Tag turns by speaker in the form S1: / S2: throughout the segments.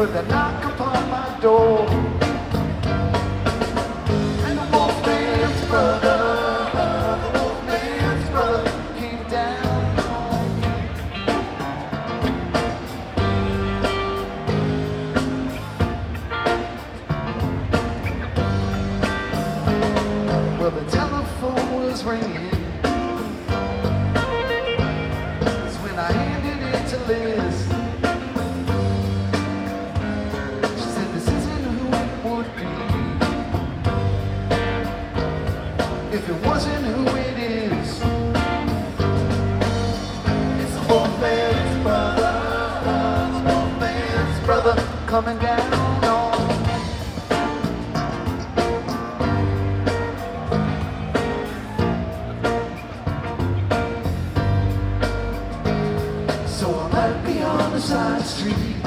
S1: Heard that knock upon my door. If it wasn't who it is. It's the Wolfman's brother, the Wolfman's brother coming down on. So I might be on the side street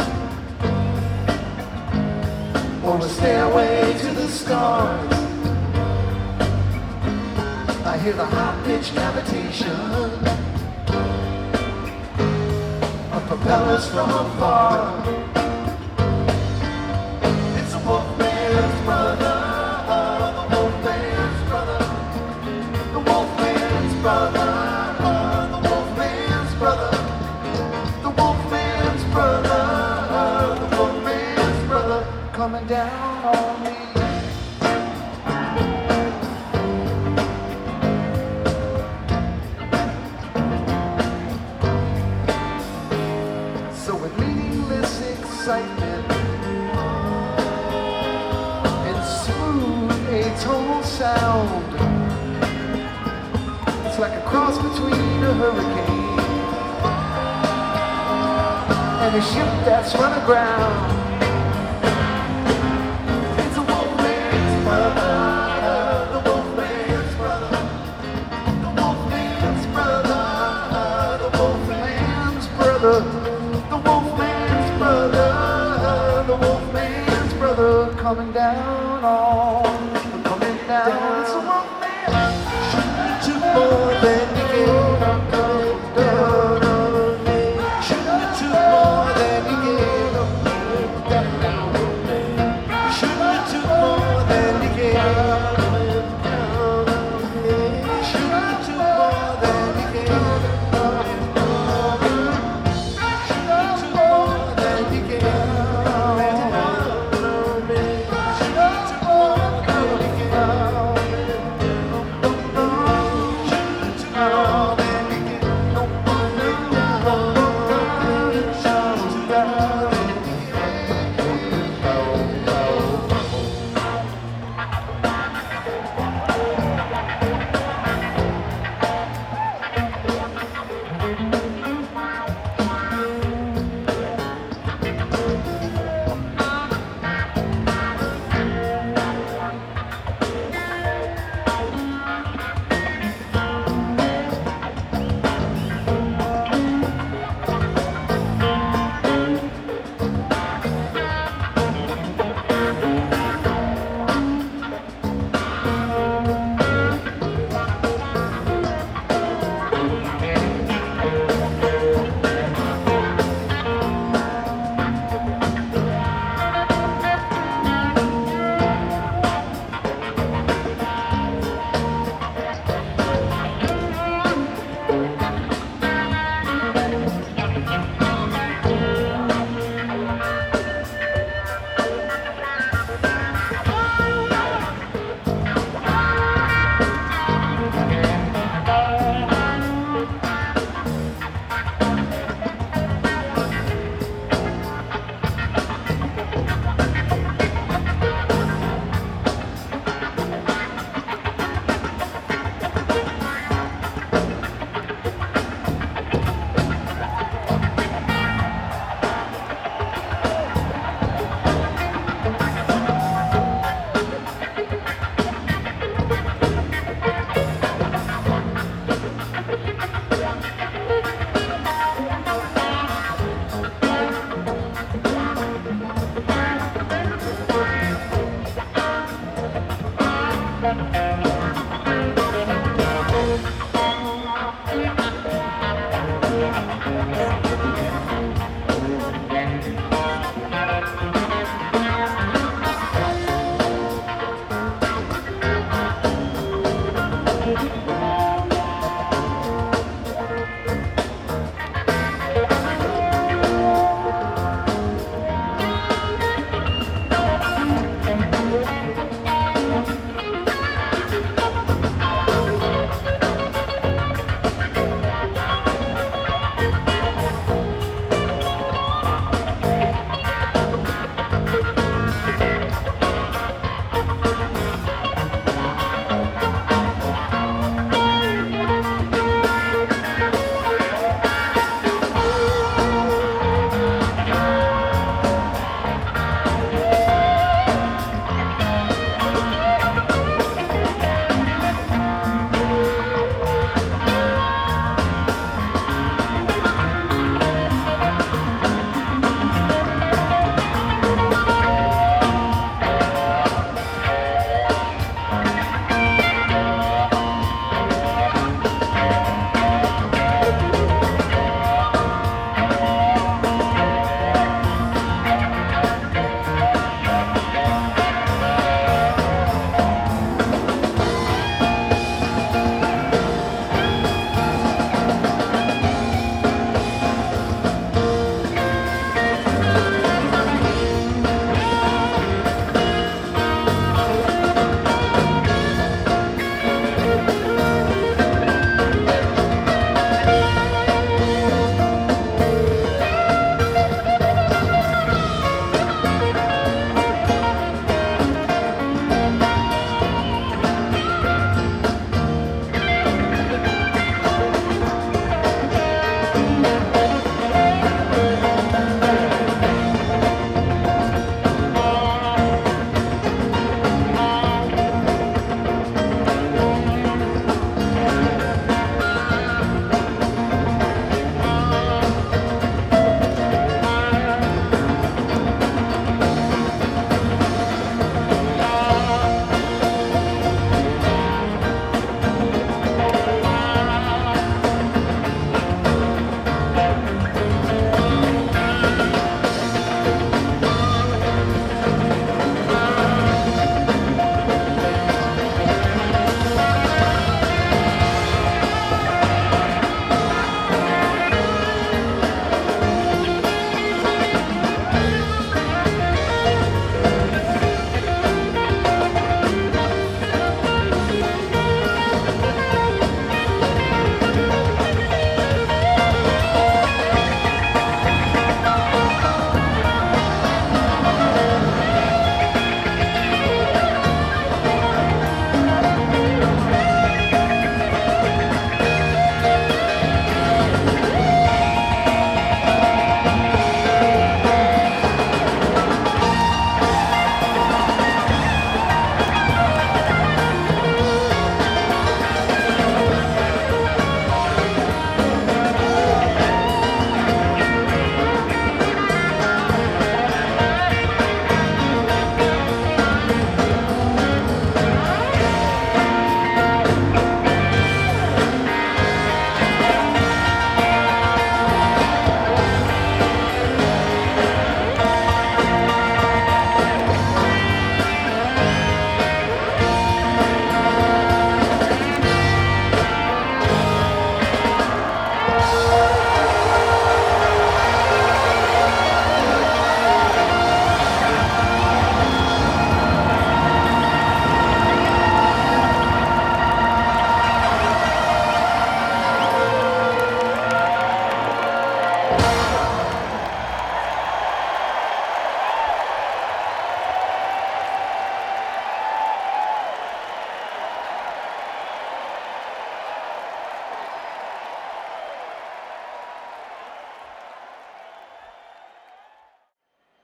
S1: Or a stairway to the stars hear the high-pitched cavitation Of propellers from afar. It's a wolfman's brother The wolfman's brother The wolfman's brother The wolfman's brother. Coming down on me. Excitement and smooth atonal sound, it's like a cross between a hurricane and a ship that's run aground. Coming down on,